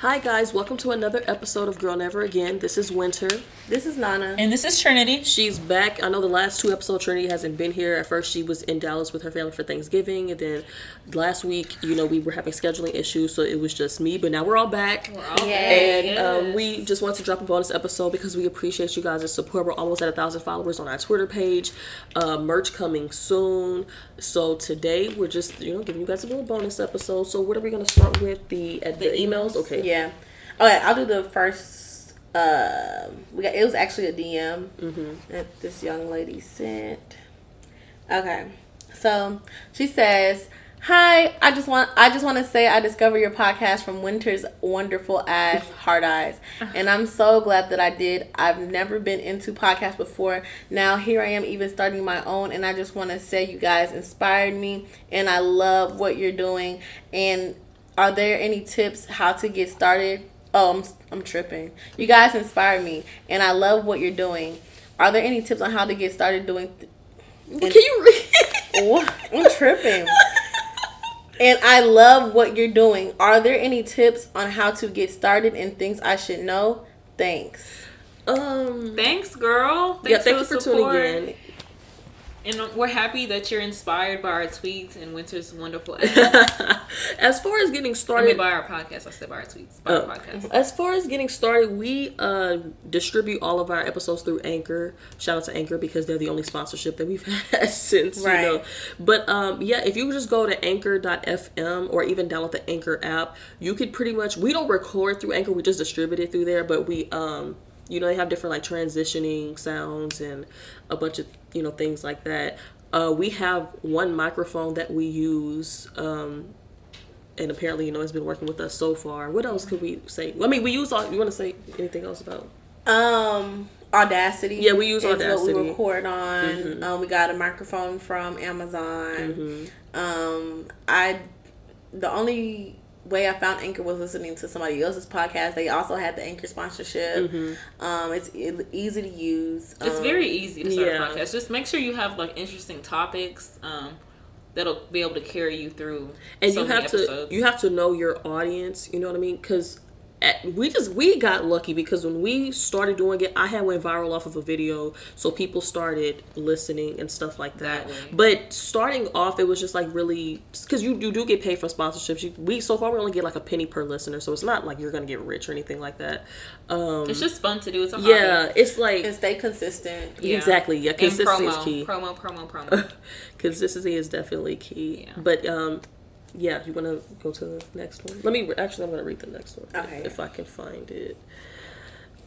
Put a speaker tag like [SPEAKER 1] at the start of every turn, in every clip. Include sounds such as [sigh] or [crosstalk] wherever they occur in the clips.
[SPEAKER 1] Hi guys, welcome to another episode of Girl Never Again. This is Winter.
[SPEAKER 2] This is Nana.
[SPEAKER 3] And this is Trinity.
[SPEAKER 1] She's back. I know the last two episodes Trinity hasn't been here. At first she was in Dallas with her family for Thanksgiving and then last week, you know, we were having scheduling issues, so it was just me, but now we're all back.
[SPEAKER 3] We're all
[SPEAKER 2] Yay.
[SPEAKER 1] And um, we just want to drop a bonus episode because we appreciate you guys' support. We're almost at a thousand followers on our Twitter page. Uh, merch coming soon. So today we're just you know giving you guys a little bonus episode. So what are we gonna start with? The at the, emails? Okay.
[SPEAKER 2] Yeah. Okay, I'll do the first. Uh, we got it was actually a DM that this young lady sent. Okay, so she says, "Hi, I just want I just want to say I discovered your podcast from Winter's wonderful ass [laughs] Hard Eyes, and I'm so glad that I did. I've never been into podcasts before. Now here I am, even starting my own, and I just want to say you guys inspired me, and I love what you're doing. And are there any tips how to get started? Oh, I'm, I'm tripping. You guys inspire me, and I love what you're doing. Are there any tips on how to get started doing? Th-
[SPEAKER 1] Can you read? [laughs]
[SPEAKER 2] What? I'm tripping. And I love what you're doing. Are there any tips on how to get started and things I should know? Thanks.
[SPEAKER 1] um.
[SPEAKER 3] Thanks, girl. Thanks
[SPEAKER 1] Yeah, thank
[SPEAKER 3] the
[SPEAKER 1] you for
[SPEAKER 3] support.
[SPEAKER 1] tuning in.
[SPEAKER 3] And we're happy that you're inspired by our tweets and Winter's wonderful [laughs] ass.
[SPEAKER 1] as far as getting
[SPEAKER 3] I mean,
[SPEAKER 1] started,
[SPEAKER 3] by our podcast. I said by our tweets. By
[SPEAKER 1] Oh.
[SPEAKER 3] our podcast.
[SPEAKER 1] As far as getting started, we uh, distribute all of our episodes through Anchor. Shout out to Anchor because they're the only sponsorship that we've [laughs] had since,
[SPEAKER 2] Right.
[SPEAKER 1] you know. But um, yeah, if you just go to anchor.fm or even download the Anchor app, you could pretty much, we don't record through Anchor, we just distribute it through there, but we, um, you know, they have different like transitioning sounds and a bunch of, you know, things like that. Uh, we have one microphone that we use um, and apparently you know it's been working with us so far what else could we say i mean we use all you want to say anything else about
[SPEAKER 2] Um, Audacity.
[SPEAKER 1] Yeah, we use
[SPEAKER 2] is what we record on.
[SPEAKER 1] Mhm.
[SPEAKER 2] Um, we got a microphone from Amazon.
[SPEAKER 1] Mm-hmm.
[SPEAKER 2] Um, I the only way I found Anchor was listening to somebody else's podcast. They also had the Anchor sponsorship. Um, it's e- easy to use.
[SPEAKER 3] It's
[SPEAKER 2] Um,
[SPEAKER 3] very easy to start
[SPEAKER 1] yeah.
[SPEAKER 3] a podcast. Just make sure you have like interesting topics um, that'll be able to carry you through.
[SPEAKER 1] and
[SPEAKER 3] so
[SPEAKER 1] you
[SPEAKER 3] many
[SPEAKER 1] have to
[SPEAKER 3] episodes.
[SPEAKER 1] you have to know your audience you know what i mean because we just we got lucky because when we started doing it i had went viral off of a video so people started listening and stuff like that,
[SPEAKER 3] That
[SPEAKER 1] but starting off it was just like really because you, you do get paid for sponsorships you, we so far we only get like a penny per listener so it's not like you're gonna get rich or anything like that um
[SPEAKER 3] It's just fun to do. It's a hobby.
[SPEAKER 1] yeah it's like
[SPEAKER 2] and stay consistent.
[SPEAKER 3] Yeah.
[SPEAKER 1] Exactly, yeah,
[SPEAKER 3] And
[SPEAKER 1] consistency
[SPEAKER 3] promo,
[SPEAKER 1] is key.
[SPEAKER 3] Promo, promo, promo. [laughs]
[SPEAKER 1] consistency is definitely key.
[SPEAKER 3] Yeah.
[SPEAKER 1] But um, yeah, you want to go to the next one? Let me actually. I'm gonna read the next one.
[SPEAKER 2] Okay.
[SPEAKER 1] If I can find it.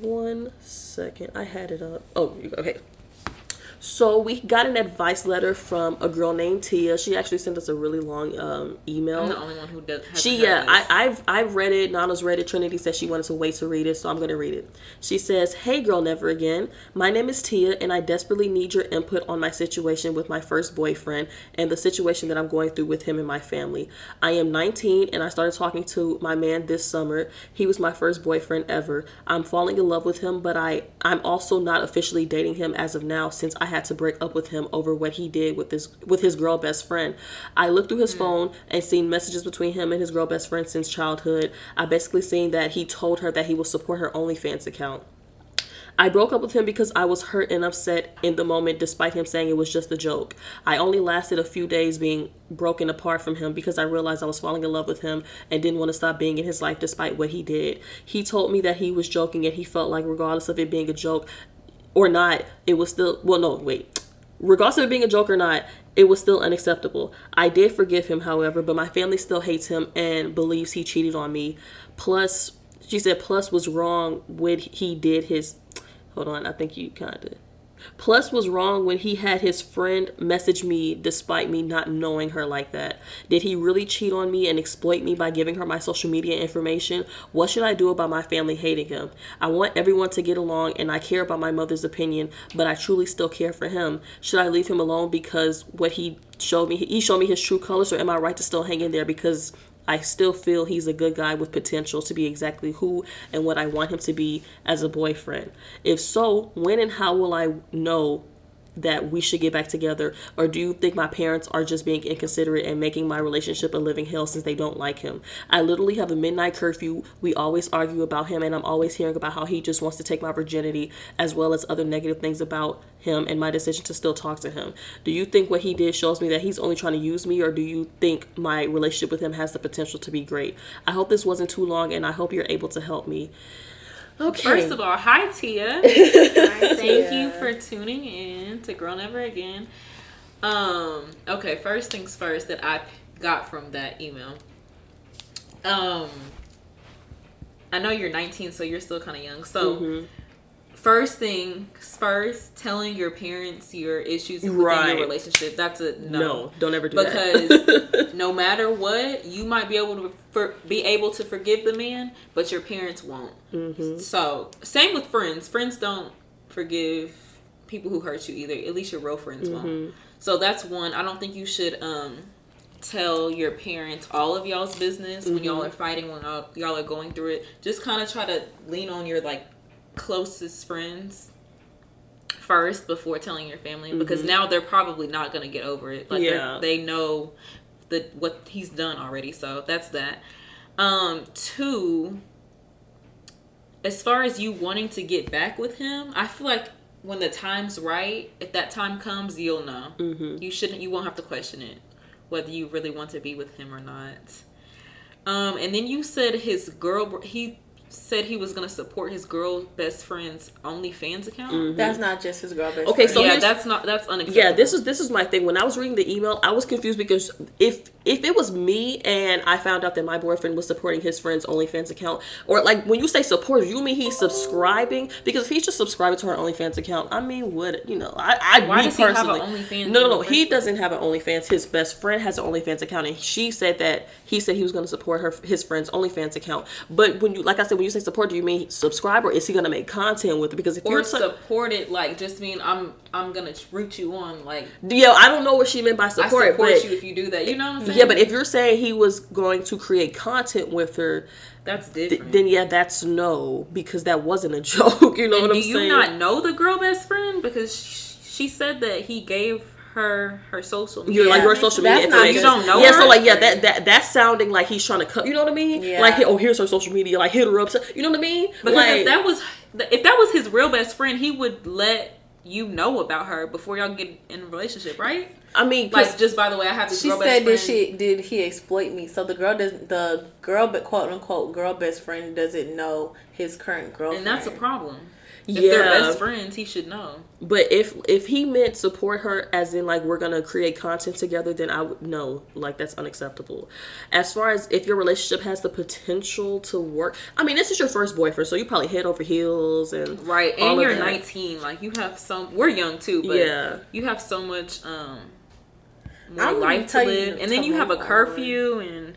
[SPEAKER 1] One second, I had it up. Oh, you- okay. So we got an advice letter from a girl named Tia. She actually sent us a really long um, email.
[SPEAKER 3] I'm the only one who does.
[SPEAKER 1] She yeah. I, I've I've read it. Nana's read it. Trinity said she wanted to wait to read it, so I'm gonna read it. She says, "Hey, girl, never again. My name is Tia, and I desperately need your input on my situation with my first boyfriend and the situation that I'm going through with him and my family. I am 19, and I started talking to my man this summer. He was my first boyfriend ever. I'm falling in love with him, but I I'm also not officially dating him as of now since I had to break up with him over what he did with his with his girl best friend. I looked through his hmm. phone and seen messages between him and his girl best friend since childhood. I basically seen that he told her that he will support her OnlyFans account. I broke up with him because I was hurt and upset in the moment, despite him saying it was just a joke. I only lasted a few days being broken apart from him because I realized I was falling in love with him and didn't want to stop being in his life despite what he did. He told me that he was joking and he felt like, regardless of it being a joke or not, it was still, well, no, wait. Regardless of being a joke or not, it was still unacceptable. I did forgive him, however, but my family still hates him and believes he cheated on me. Plus, she said, plus was wrong when he did his. Hold on, I think you kind of. Plus was wrong when he had his friend message me despite me not knowing her like that. Did he really cheat on me and exploit me by giving her my social media information? What should I do about my family hating him? I want everyone to get along and I care about my mother's opinion, but I truly still care for him. Should I leave him alone because what he showed me he showed me his true colors or am I right to still hang in there because I still feel he's a good guy with potential to be exactly who and what I want him to be as a boyfriend. If so, when and how will I know that we should get back together? Or do you think my parents are just being inconsiderate and making my relationship a living hell since they don't like him? I literally have a midnight curfew. We always argue about him and i'm always hearing about how he just wants to take my virginity as well as other negative things about him and my decision to still talk to him. Do you think what he did shows me that he's only trying to use me or do you think my relationship with him has the potential to be great? I hope this wasn't too long and i hope you're able to help me
[SPEAKER 3] Okay. First of all, hi Tia. [laughs] hi, Thank you for tuning in to Girl Never Again. Um, okay, first things first that I got from that email. Um, I know you're 19, so you're still kind of young. So, mm-hmm first thing first, telling your parents your issues within right. your relationship. That's a no. No,
[SPEAKER 1] don't ever do
[SPEAKER 3] because
[SPEAKER 1] that.
[SPEAKER 3] Because [laughs] no matter what, you might be able to for, be able to forgive the man, but your parents won't. Mm-hmm. So same with friends. Friends don't forgive people who hurt you either. At least your real friends mm-hmm. won't. So that's one. I don't think you should um tell your parents all of y'all's business mm-hmm. when y'all mm-hmm. are fighting when y'all are going through it just kind of try to lean on your like closest friends first before telling your family mm-hmm. because now they're probably not going to get over it. Like yeah. they know that what he's done already. So that's that. Um, two, as far as you wanting to get back with him, I feel like when the time's right, if that time comes, you'll know. Mm-hmm. You shouldn't. You won't have to question it whether you really want to be with him or not. Um, and then you said his girl. He said he was going to support his girl best friend's OnlyFans account.
[SPEAKER 2] Mm-hmm. That's not just his girl best.
[SPEAKER 1] Okay,
[SPEAKER 2] friend.
[SPEAKER 1] so
[SPEAKER 3] yeah, that's not that's unacceptable.
[SPEAKER 1] Yeah, this is this is my thing. When I was reading the email, I was confused because if if it was me and I found out that my boyfriend was supporting his friend's OnlyFans account, or like when you say support, you mean he's subscribing? Because if he's just subscribing to her OnlyFans account, I mean, what you know, I, I
[SPEAKER 3] why does personally, he have an OnlyFans?
[SPEAKER 1] No, no, no, he doesn't have an OnlyFans. His best friend has an OnlyFans account, and she said that he said he was going to support her his friend's OnlyFans account. But when you, like I said, when you say support, do you mean subscribe or is he gonna make content with it? Because if
[SPEAKER 3] or
[SPEAKER 1] you're
[SPEAKER 3] support it, like just mean I'm I'm gonna root you on, like
[SPEAKER 1] yeah, I don't know what she meant by support.
[SPEAKER 3] I support you if you do that. You know what I'm saying?
[SPEAKER 1] Yeah, but if you're saying he was going to create content with her,
[SPEAKER 3] that's different.
[SPEAKER 1] Th- then yeah, that's no because that wasn't a [laughs] joke. You know
[SPEAKER 3] and
[SPEAKER 1] what I'm
[SPEAKER 3] saying?
[SPEAKER 1] Do
[SPEAKER 3] you not know the girl best friend because she said that he gave her her social media.
[SPEAKER 1] You're like your social media information.
[SPEAKER 3] You don't know.
[SPEAKER 1] Yeah,
[SPEAKER 3] her?
[SPEAKER 1] so like yeah, that that that's sounding like he's trying to cut. You know what I mean?
[SPEAKER 2] Yeah.
[SPEAKER 1] Like oh, here's her social media. Like hit her up. You know what I mean?
[SPEAKER 3] Because
[SPEAKER 1] like,
[SPEAKER 3] if that was if that was his real best friend, he would let you know about her before y'all get in a relationship, right?
[SPEAKER 1] I mean,
[SPEAKER 3] like just by the way, I have this.
[SPEAKER 2] She
[SPEAKER 3] girl
[SPEAKER 2] said,
[SPEAKER 3] "Did
[SPEAKER 2] she did he exploit me?" So the girl doesn't the girl, but quote unquote girl best friend doesn't know his current girlfriend,
[SPEAKER 3] and that's a problem. If yeah. they're best friends, he should know.
[SPEAKER 1] But if if he meant support her as in like we're gonna create content together, then I would no, like that's unacceptable. As far as if your relationship has the potential to work, I mean this is your first boyfriend, so you probably head over heels and
[SPEAKER 3] right. And you're 19, like you have some. We're young too, but yeah, you have so much um more life to live, and then you have a curfew and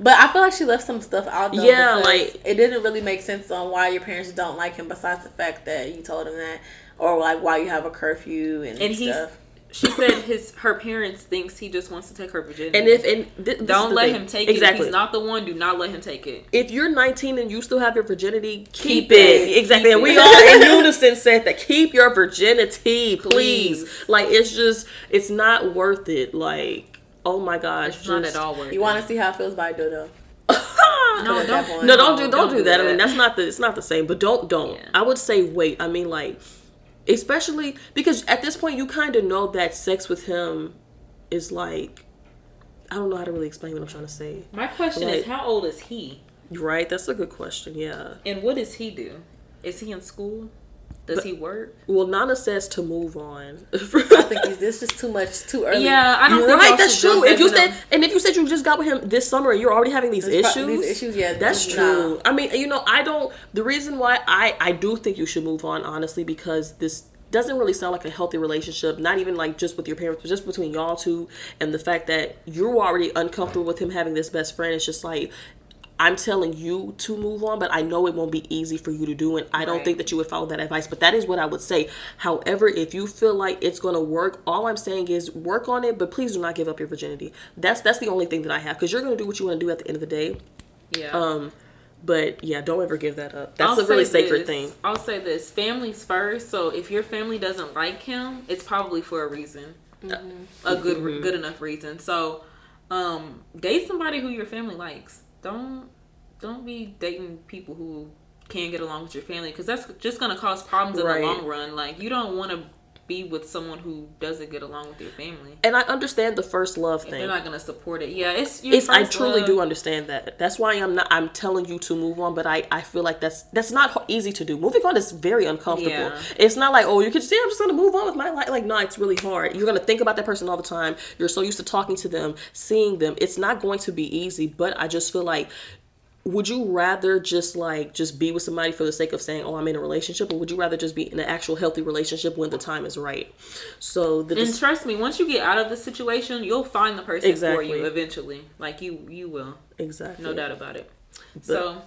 [SPEAKER 2] but I feel like she left some stuff out. Though
[SPEAKER 1] yeah, like
[SPEAKER 2] it didn't really make sense on why your parents don't like him. Besides the fact that you told him that, or like why you have a curfew and, and stuff.
[SPEAKER 3] She said his her parents thinks he just wants to take her virginity.
[SPEAKER 1] And if and th-
[SPEAKER 3] don't let thing. him take exactly. it. If he's not the one, do not let him take it.
[SPEAKER 1] If you're 19 and you still have your virginity, keep, keep it. it. Exactly. Keep and we all in [laughs] unison said that keep your virginity, please. please. Like it's just it's not worth it. Like oh my gosh,
[SPEAKER 3] it's just, not at all worth.
[SPEAKER 2] You want to see how it feels by Dodo. [laughs]
[SPEAKER 3] no,
[SPEAKER 1] don't, no, don't do don't, don't do, that. that. I mean, that's not the it's not the same. But don't don't. Yeah. I would say wait. I mean, like, especially because at this point you kind of know that sex with him is like, I don't know how to really explain what I'm trying to say.
[SPEAKER 3] My question like, is, how old is he?
[SPEAKER 1] Right, that's a good question. Yeah.
[SPEAKER 3] And what does he do? Is he in school? Does but, he work?
[SPEAKER 1] Well, Nana says to move on. [laughs]
[SPEAKER 2] I think this is too much, too early.
[SPEAKER 3] Yeah, I don't.
[SPEAKER 1] Right, that's true. If you said, and if you said you just got with him this summer, and you're already having these issues. Pro-
[SPEAKER 2] these issues, yeah,
[SPEAKER 1] that's true. Nah. I mean, you know, I don't. The reason why I I do think you should move on, honestly, because this doesn't really sound like a healthy relationship not even like just with your parents but just between y'all two and the fact that you're already uncomfortable with him having this best friend it's just like I'm telling you to move on, but I know it won't be easy for you to do. And I don't right. think that you would follow that advice, but that is what I would say. However, if you feel like it's going to work, all I'm saying is work on it, but please do not give up your virginity. That's, that's the only thing that I have because you're going to do what you want to do at the end of the day.
[SPEAKER 3] Yeah.
[SPEAKER 1] Um, But yeah, don't ever give that up. That's
[SPEAKER 3] I'll
[SPEAKER 1] a really sacred
[SPEAKER 3] this.
[SPEAKER 1] thing.
[SPEAKER 3] I'll say this: families first. So if your family doesn't like him, it's probably for a reason, a good
[SPEAKER 1] Mm-hmm.
[SPEAKER 3] good enough reason. So, um, date somebody who your family likes. Don't don't be dating people who can't get along with your family because that's just gonna cause problems in
[SPEAKER 1] Right.
[SPEAKER 3] the long run. Like you don't want to be with someone who doesn't get along with your family.
[SPEAKER 1] And I understand the first love thing.
[SPEAKER 3] They're not gonna support it. Yeah, it's
[SPEAKER 1] it's I truly
[SPEAKER 3] love.
[SPEAKER 1] do understand that. That's why I'm not. I'm telling you to move on, but I I feel like that's that's not easy to do. Moving on is very uncomfortable.
[SPEAKER 3] Yeah.
[SPEAKER 1] It's not like oh you can just say I'm just gonna move on with my life. Like no, it's really hard. You're gonna think about that person all the time. You're so used to talking to them, seeing them. It's not going to be easy. But I just feel like. Would you rather just like just be with somebody for the sake of saying, "Oh, I'm in a relationship," or would you rather just be in an actual healthy relationship when the time is right? So the
[SPEAKER 3] And trust me, once you get out of the situation, you'll find the person
[SPEAKER 1] Exactly.
[SPEAKER 3] for you eventually. Like you, you will,
[SPEAKER 1] exactly
[SPEAKER 3] no doubt about it. so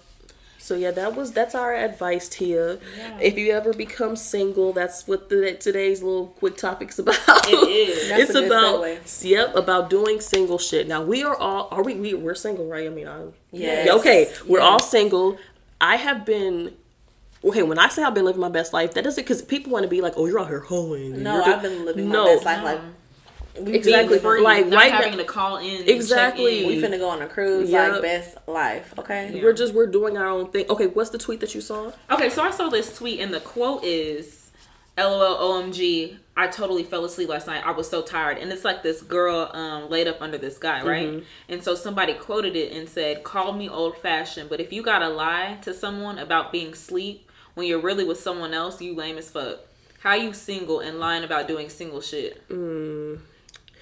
[SPEAKER 1] So yeah, that was that's our advice, Tia. If you ever become single, that's what the today's little quick topics [laughs] about.
[SPEAKER 3] It is.
[SPEAKER 2] That's
[SPEAKER 1] it's
[SPEAKER 2] a
[SPEAKER 1] about
[SPEAKER 2] segue.
[SPEAKER 1] yep about doing single shit. Now we are all are we we we're single, right? I mean, I'm
[SPEAKER 2] Yes.
[SPEAKER 1] Yeah, okay. We're
[SPEAKER 2] Yes.
[SPEAKER 1] all single. I have been. Okay, when I say I've been living my best life, that doesn't because people want to be like, "Oh, you're out here hoeing." and
[SPEAKER 2] No, I've been living
[SPEAKER 1] No.
[SPEAKER 2] my best life. Like we
[SPEAKER 1] Exactly.
[SPEAKER 2] Being free.
[SPEAKER 1] Like,
[SPEAKER 3] not
[SPEAKER 1] right
[SPEAKER 3] having
[SPEAKER 1] now-
[SPEAKER 3] to call in.
[SPEAKER 1] Exactly.
[SPEAKER 3] And
[SPEAKER 2] we
[SPEAKER 3] check in.
[SPEAKER 2] finna go on a cruise.
[SPEAKER 1] Yep.
[SPEAKER 2] Like best life. Okay.
[SPEAKER 1] We're just we're doing our own thing. Okay, what's the tweet that you saw?
[SPEAKER 3] Okay, so I saw this tweet and the quote is LOL OMG, I totally fell asleep last night. I was so tired. And it's like this girl um, laid up under this guy, right?
[SPEAKER 1] Mm-hmm.
[SPEAKER 3] And so somebody quoted it and said, Call me old fashioned, but if you gotta lie to someone about being sleep when you're really with someone else, you lame as fuck. How you single and lying about doing single shit?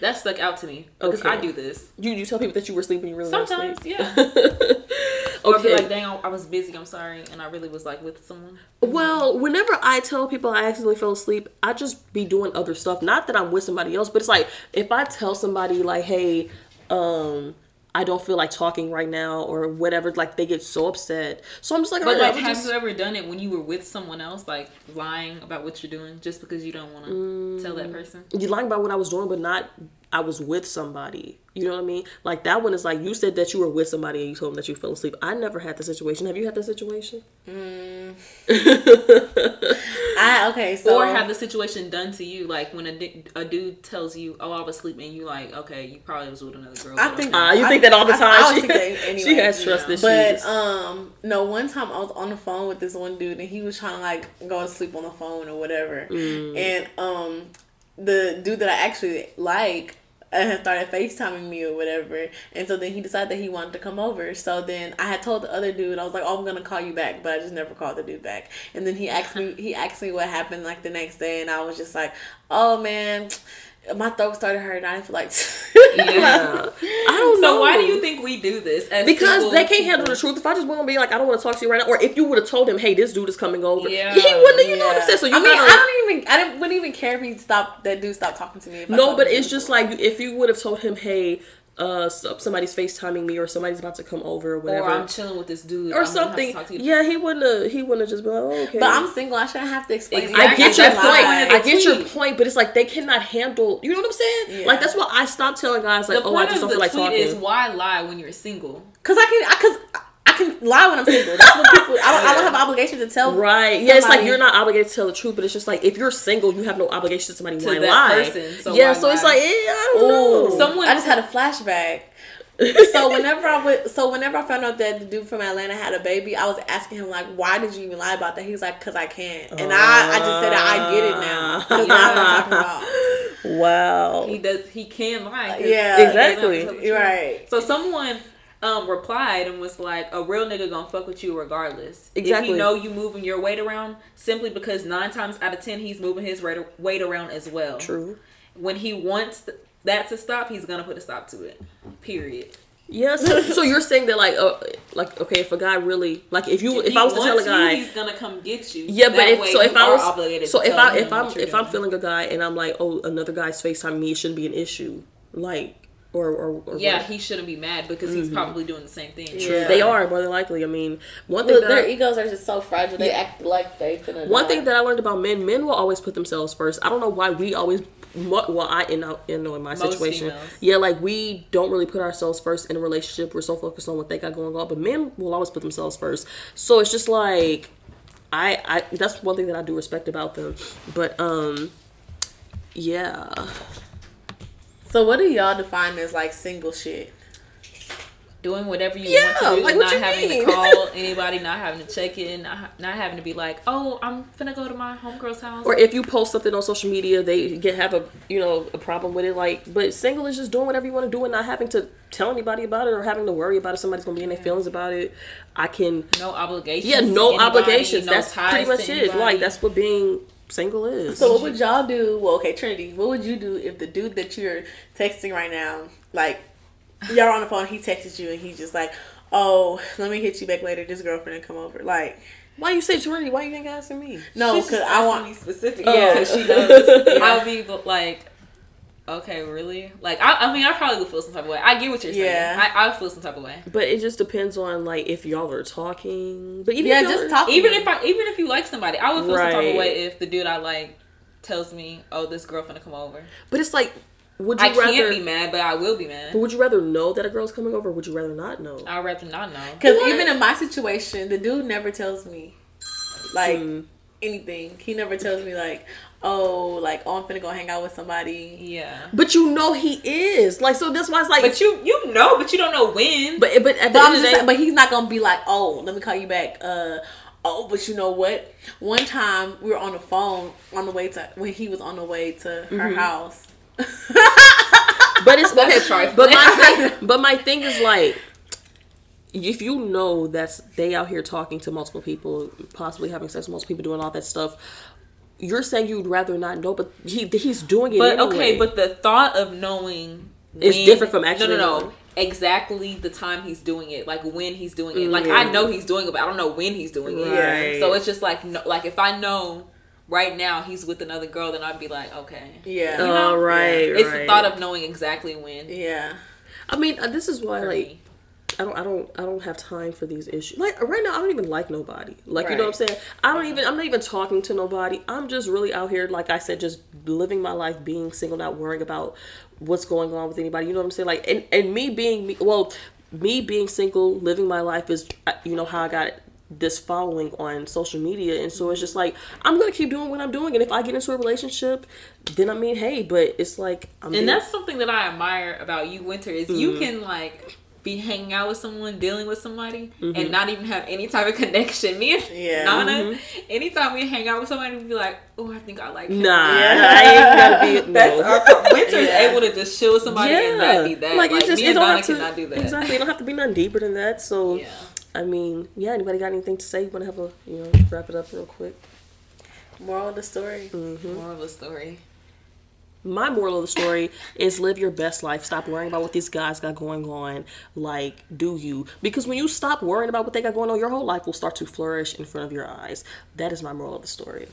[SPEAKER 3] That stuck out to me because
[SPEAKER 1] Mm. Okay.
[SPEAKER 3] I do this.
[SPEAKER 1] You you tell people that you were sleeping, you really
[SPEAKER 3] Sometimes, yeah. [laughs] Or be
[SPEAKER 1] Okay.
[SPEAKER 3] like, dang, I was busy. I'm sorry, and I really was like with someone.
[SPEAKER 1] Well, whenever I tell people I accidentally fell asleep, I just be doing other stuff. Not that I'm with somebody else, but it's like if I tell somebody like, "Hey, um, I don't feel like talking right now," or whatever, like they get so upset. So I'm just like,
[SPEAKER 3] But
[SPEAKER 1] "Alright,
[SPEAKER 3] like, have
[SPEAKER 1] just-
[SPEAKER 3] you ever done it when you were with someone else, like lying about what you're doing just because you don't want to tell that person?
[SPEAKER 1] you lying about what I was doing, but not I was with somebody. You know what I mean? Like that one is like you said that you were with somebody and you told them that you fell asleep. I never had the situation. Have you had the situation? [laughs]
[SPEAKER 2] I okay. So
[SPEAKER 3] or have the situation done to you, like when a, a dude tells you, "Oh, I was sleeping," you like, "Okay, you probably was with another girl."
[SPEAKER 2] I think-
[SPEAKER 1] Uh, you
[SPEAKER 2] I-
[SPEAKER 1] think that all the time?
[SPEAKER 2] I always [laughs]
[SPEAKER 1] she,
[SPEAKER 2] anyway.
[SPEAKER 1] she has trust
[SPEAKER 3] Yeah.
[SPEAKER 1] issues.
[SPEAKER 2] But um, no, one time I was on the phone with this one dude and he was trying to like go to sleep on the phone or whatever.
[SPEAKER 1] Mm.
[SPEAKER 2] And um, the dude that I actually like had started FaceTiming me or whatever. And so then he decided that he wanted to come over. So then I had told the other dude, I was like, Oh, I'm gonna call you back, but I just never called the dude back. And then he asked me he asked me what happened like the next day and I was just like, Oh man, my throat started hurting. I didn't feel like
[SPEAKER 1] Yeah. [laughs] I don't know.
[SPEAKER 3] So why do you think we do this? As
[SPEAKER 1] Because they can't handle the truth. If I just want to be like, I don't want to talk to you right now, or if you would have told him, "Hey, this dude is coming over,"
[SPEAKER 3] Yeah.
[SPEAKER 1] he wouldn't. You know what I'm saying? So you
[SPEAKER 2] I mean,
[SPEAKER 1] gotta-
[SPEAKER 2] I don't even, I didn't, wouldn't even care if he stopped, that dude stopped talking to me. If
[SPEAKER 1] no, but it's just like if you would have told him, "Hey, uh, so- somebody's FaceTiming me, or somebody's about to come over, or whatever."
[SPEAKER 3] Or I'm chilling with this dude,
[SPEAKER 1] or
[SPEAKER 3] I'm to
[SPEAKER 1] something.
[SPEAKER 3] to you.
[SPEAKER 1] Yeah, he wouldn't have. He wouldn't have just been like, "Oh, okay."
[SPEAKER 2] But I'm single. I shouldn't have to explain.
[SPEAKER 3] Exactly.
[SPEAKER 1] I get your point.
[SPEAKER 3] the point of the
[SPEAKER 1] I get your point, but it's like they cannot handle. You know what I'm saying?
[SPEAKER 2] Yeah.
[SPEAKER 1] Like that's why I stopped telling guys like,
[SPEAKER 3] The
[SPEAKER 1] "Oh, I just don't feel like talking."
[SPEAKER 3] is why lie when you're single.
[SPEAKER 2] Cause I can, I, cause I can lie when I'm single. That's what people. I don't, I don't have an obligation to tell.
[SPEAKER 1] Right. Yeah, it's like you're not obligated to tell the truth, but it's just like if you're single, you have no obligation to somebody
[SPEAKER 3] To
[SPEAKER 1] why
[SPEAKER 3] that
[SPEAKER 1] lie.
[SPEAKER 3] person, so
[SPEAKER 1] yeah,
[SPEAKER 3] why
[SPEAKER 1] so it's like, eh, I don't
[SPEAKER 2] Ooh,
[SPEAKER 1] know.
[SPEAKER 3] Someone-
[SPEAKER 2] I just had a flashback. [laughs] so whenever I went, so whenever I found out that the dude from Atlanta had a baby, I was asking him like, "Why did you even lie about that?" He was like, "Cause I can't," and I, I just said, "I get it now I know what I'm talking about. [laughs]
[SPEAKER 1] wow.
[SPEAKER 3] He does. He can lie. 'cause
[SPEAKER 2] Yeah,
[SPEAKER 3] he doesn't have to
[SPEAKER 1] exactly.
[SPEAKER 3] tell the
[SPEAKER 2] You're
[SPEAKER 3] truth.
[SPEAKER 2] right.
[SPEAKER 3] So someone um replied and was like, "A real nigga gonna fuck with you regardless.
[SPEAKER 1] Exactly.
[SPEAKER 3] If he know you moving your weight around, simply because nine times out of ten he's moving his weight around as well.
[SPEAKER 1] True.
[SPEAKER 3] When he wants that to stop, he's gonna put a stop to it. Period.
[SPEAKER 1] Yeah. So, [laughs] so you're saying that like, uh, like okay, if a guy really like, if you, if,
[SPEAKER 3] he
[SPEAKER 1] I was to tell a
[SPEAKER 3] wants you,
[SPEAKER 1] guy,
[SPEAKER 3] he's gonna come get you.
[SPEAKER 1] yeah, but if so, if I was so if I if I'm if I'm feeling a guy and I'm like, oh, another guy's Facetime me, it shouldn't be an issue. Like, or, or, or
[SPEAKER 3] yeah,
[SPEAKER 1] what?
[SPEAKER 3] he shouldn't be mad because he's probably doing the same thing.
[SPEAKER 2] Yeah.
[SPEAKER 1] they are more than likely. I mean, one thing
[SPEAKER 2] Look,
[SPEAKER 1] that
[SPEAKER 2] their
[SPEAKER 1] I-
[SPEAKER 2] egos are just so fragile. They act like they
[SPEAKER 1] One
[SPEAKER 2] die.
[SPEAKER 1] thing that I learned about men, men will always put themselves first. I don't know why we always, what- well, I in, in, in my
[SPEAKER 3] Most
[SPEAKER 1] situation,
[SPEAKER 3] females.
[SPEAKER 1] yeah, like we don't really put ourselves first in a relationship. We're so focused on what they got going on, but men will always put themselves first. So it's just like, I, I that's one thing that I do respect about them. But um, yeah,
[SPEAKER 2] So what do y'all define as like single shit?
[SPEAKER 3] Doing whatever you
[SPEAKER 1] Yeah,
[SPEAKER 3] want to do,
[SPEAKER 1] like,
[SPEAKER 3] not having
[SPEAKER 1] mean?
[SPEAKER 3] to call [laughs] anybody, not having to check in, not, not having to be like, oh, I'm gonna go to my homegirl's house.
[SPEAKER 1] or if you post something on social media, they get have a you know a problem with it. Like, but single is just doing whatever you want to do and not having to tell anybody about it or having to worry about if somebody's gonna be in their feelings about it. I can
[SPEAKER 3] no obligations.
[SPEAKER 1] Yeah, no
[SPEAKER 3] anybody,
[SPEAKER 1] obligations.
[SPEAKER 3] no
[SPEAKER 1] that's pretty much it. Like that's what being single is.
[SPEAKER 2] So what would y'all do? Well, okay, Trinity, what would you do if the dude that you're texting right now, like, y'all on the phone, he texted you and he's just like, oh, let me hit you back later. This girlfriend to come over. Like,
[SPEAKER 1] why you say Trinity? Why you ain't asking me?
[SPEAKER 2] no, because I
[SPEAKER 3] asking
[SPEAKER 2] want.
[SPEAKER 3] me specific.
[SPEAKER 1] Oh.
[SPEAKER 3] Yeah, because she knows. [laughs] I'll be like, okay, really? Like, I, I mean, I probably would feel some type of way. I get what you're saying.
[SPEAKER 2] Yeah.
[SPEAKER 3] I, I would feel some type of way.
[SPEAKER 1] But it just depends on like if y'all are talking. But even
[SPEAKER 2] Yeah,
[SPEAKER 1] if y'all
[SPEAKER 2] just
[SPEAKER 1] are-
[SPEAKER 2] talk.
[SPEAKER 3] Even if I, even if you like somebody, I would feel some type of way if the dude I like tells me, "Oh, this girlfriend to come over."
[SPEAKER 1] But it's like, would you
[SPEAKER 3] I
[SPEAKER 1] rather?
[SPEAKER 3] can't be mad, but I will be mad.
[SPEAKER 1] But would you rather know that a girl's coming over? or Would you rather not know?
[SPEAKER 3] I'd rather not know.
[SPEAKER 2] Because even in my situation, the dude never tells me, like,
[SPEAKER 1] Hmm.
[SPEAKER 2] anything. He never tells me, like, oh, like, oh, I'm finna go hang out with somebody.
[SPEAKER 3] Yeah.
[SPEAKER 1] But you know he is like so. That's why it's like.
[SPEAKER 3] But you you know, but you don't know when.
[SPEAKER 1] but but at the
[SPEAKER 2] But,
[SPEAKER 1] end of the day,
[SPEAKER 2] but he's not gonna be like, oh, let me call you back. Uh, oh, but you know what? One time we were on the phone on the way to when he was on the way to her
[SPEAKER 1] Mm-hmm.
[SPEAKER 2] house. [laughs]
[SPEAKER 1] But it's
[SPEAKER 3] That's
[SPEAKER 1] okay. [laughs] But my thing, but my thing is like, if you know that's they out here talking to multiple people, possibly having sex with multiple people, doing all that stuff, you're saying you'd rather not know, but he he's doing it.
[SPEAKER 3] But
[SPEAKER 1] anyway.
[SPEAKER 3] okay, but the thought of knowing
[SPEAKER 1] is
[SPEAKER 3] when-
[SPEAKER 1] different from actually
[SPEAKER 3] no no no
[SPEAKER 1] knowing.
[SPEAKER 3] exactly the time he's doing it, like when he's doing it. Like. I know he's doing it, but I don't know when he's doing it.
[SPEAKER 1] Right.
[SPEAKER 3] So it's just like no, like if I know right now he's with another girl, then I'd be like, okay.
[SPEAKER 2] Yeah.
[SPEAKER 3] You know?
[SPEAKER 1] oh right,
[SPEAKER 3] It's
[SPEAKER 1] right.
[SPEAKER 3] the thought of knowing exactly when.
[SPEAKER 2] yeah.
[SPEAKER 1] I mean, uh, this is why
[SPEAKER 3] for
[SPEAKER 1] like
[SPEAKER 3] me.
[SPEAKER 1] I don't, I don't, I don't have time for these issues. Like right now, I don't even like nobody. Like you know what I'm saying? I don't even, I'm not even talking to nobody. I'm just really out here, like I said, just living my life, being single, not worrying about what's going on with anybody. You know what I'm saying? Like, and and me being me, well, me being single, living my life is, you know, how I got this following on social media and so it's just like i'm gonna keep doing what i'm doing and if i get into a relationship then i mean hey but it's like i'm being-
[SPEAKER 3] And that's something that I admire about you, Winter, is you
[SPEAKER 1] Mm-hmm.
[SPEAKER 3] can like be hanging out with someone, dealing with somebody,
[SPEAKER 1] Mm-hmm.
[SPEAKER 3] and not even have any type of [laughs] connection. Me and
[SPEAKER 2] Yeah.
[SPEAKER 3] Nana,
[SPEAKER 1] Mm-hmm.
[SPEAKER 3] anytime we hang out with somebody, we be like, "Oh, I think I like him."
[SPEAKER 1] nah
[SPEAKER 2] Yeah.
[SPEAKER 1] i ain't gotta be [laughs]
[SPEAKER 3] That's
[SPEAKER 1] no.
[SPEAKER 3] our Winter's
[SPEAKER 2] Yeah.
[SPEAKER 3] able to just chill with somebody and that be that. Like,
[SPEAKER 1] it's just
[SPEAKER 3] me and
[SPEAKER 1] don't
[SPEAKER 3] Nana
[SPEAKER 1] have to
[SPEAKER 3] cannot do that.
[SPEAKER 1] exactly. It don't have to be nothing deeper than that. So
[SPEAKER 3] Yeah.
[SPEAKER 1] I mean, yeah. Anybody got anything to say? You want to have a you know wrap it up real quick?
[SPEAKER 2] Moral of the story.
[SPEAKER 1] Mm-hmm.
[SPEAKER 3] Moral of the story.
[SPEAKER 1] My moral of the story is live your best life. Stop worrying about what these guys got going on. Like, do you? Because when you stop worrying about what they got going on, your whole life will start to flourish in front of your eyes. That is my moral of the story.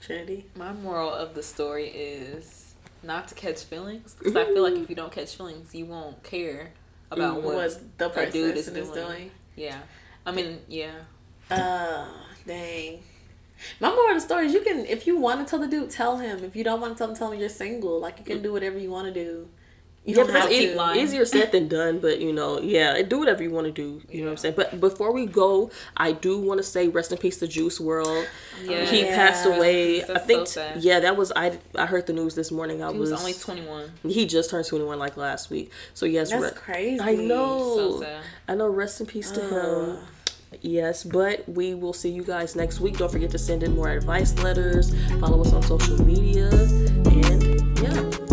[SPEAKER 2] Trinity.
[SPEAKER 3] My moral of the story is not to catch feelings because I feel like if you don't catch feelings, you won't care about what
[SPEAKER 2] Was the
[SPEAKER 3] a dude is
[SPEAKER 2] person is
[SPEAKER 3] doing.
[SPEAKER 2] doing.
[SPEAKER 3] Yeah, I mean, yeah.
[SPEAKER 2] Uh, dang. My moral of the story is you can, if you want to tell the dude, tell him. If you don't want to tell him, tell him you're single. Like, you can do whatever you want to do. You
[SPEAKER 1] Yeah,
[SPEAKER 2] don't have to.
[SPEAKER 3] lying.
[SPEAKER 1] easier said than done. But you know, yeah, do whatever you want to do. You know what I'm saying. But before we go, I do want to say rest in peace to Juice WRLD.
[SPEAKER 3] Yeah.
[SPEAKER 1] he
[SPEAKER 2] Yeah.
[SPEAKER 1] passed away.
[SPEAKER 3] That's
[SPEAKER 1] I think.
[SPEAKER 3] so
[SPEAKER 1] yeah, that was I. I heard the news this morning. I
[SPEAKER 3] He
[SPEAKER 1] was,
[SPEAKER 3] was only 21.
[SPEAKER 1] He just turned 21 like last week. So yes,
[SPEAKER 2] That's
[SPEAKER 1] re-
[SPEAKER 2] crazy.
[SPEAKER 1] I know.
[SPEAKER 3] So sad.
[SPEAKER 1] I know. Rest in peace to him. Yes, but we will see you guys next week. Don't forget to send in more advice letters, follow us on social media, and yeah.